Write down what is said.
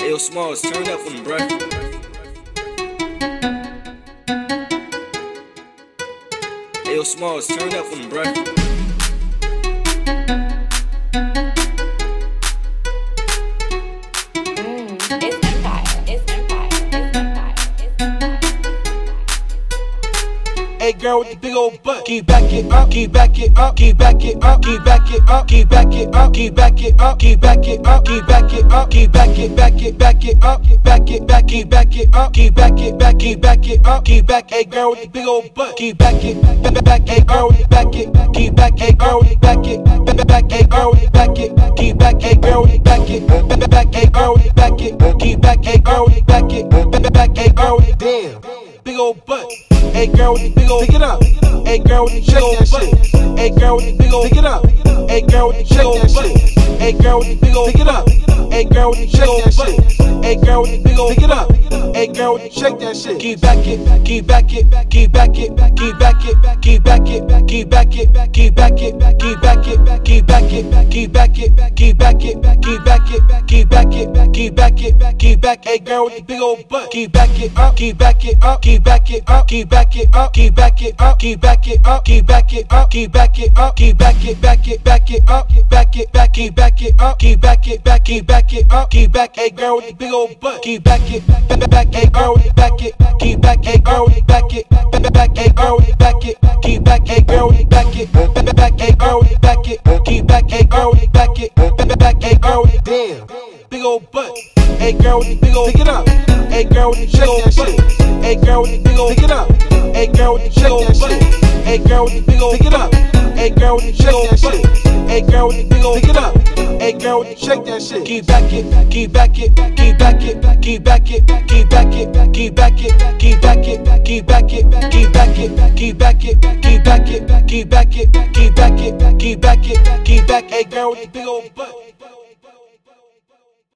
Ayo, Smallz, turn up on bruh. Ayo, Smallz, turn up on bruh. Hey girl with the big old butt, keep back it up, keep back it up, keep back it up, keep back it up, keep back it up, keep back it up, keep back it up, keep back it up, keep back it, keep back it, back keep it up, back it, back, keep back it up, keep back it, back, keep back it up, keep back. Hey girl with the big old butt, keep back it, back, back, hey girl back it, keep back, hey girl back it, back, back, hey girl back it, keep back, hey girl back it, back, back, hey girl back it, keep back, hey girl back it, back, back, hey girl damn, old butt. Hey girl with the big old, pick it up. Hey girl with the big old butt. Hey girl with the big old, pick it up. Hey girl with the big old butt. Hey girl with the big old, pick it up. Hey girl with the big old butt. Hey girl with the big old, pick it up. Hey girl with the shake that shit. Keep back it, keep back it, keep back it, keep back it, keep back it, keep back it, keep back it, keep back it, keep back it, back it, keep back it, keep back it, keep back it, keep back it, keep back. Hey girl with the big old butt. Keep back it up, keep back it up, keep back it up, keep back it up, keep back it up, keep back it up, keep back it up, keep back it up, keep back it, back it, back it up, back it, back, keep back it up, keep back it, back, keep back it up, keep back. Hey girl with the big old butt. Keep back it, back, back, hey girl back it, keep back, hey girl back it, back, back, big old butt. Hey girl with the big old, pick it up. Hey girl with the big old butt. Hey girl with the big old, pick it up. Hey girl with the big old butt. Hey girl with the big old, pick it up. Hey girl with the big old butt. Hey girl with the big old, pick it up. Hey girl with the shake that shit. Keep back it, keep back it, keep back it, keep back it, keep back it, keep back it, keep back it, keep back it, keep back it, keep back it, keep back it, keep back it, keep back it, keep back it, keep back. Hey girl with the big old butt.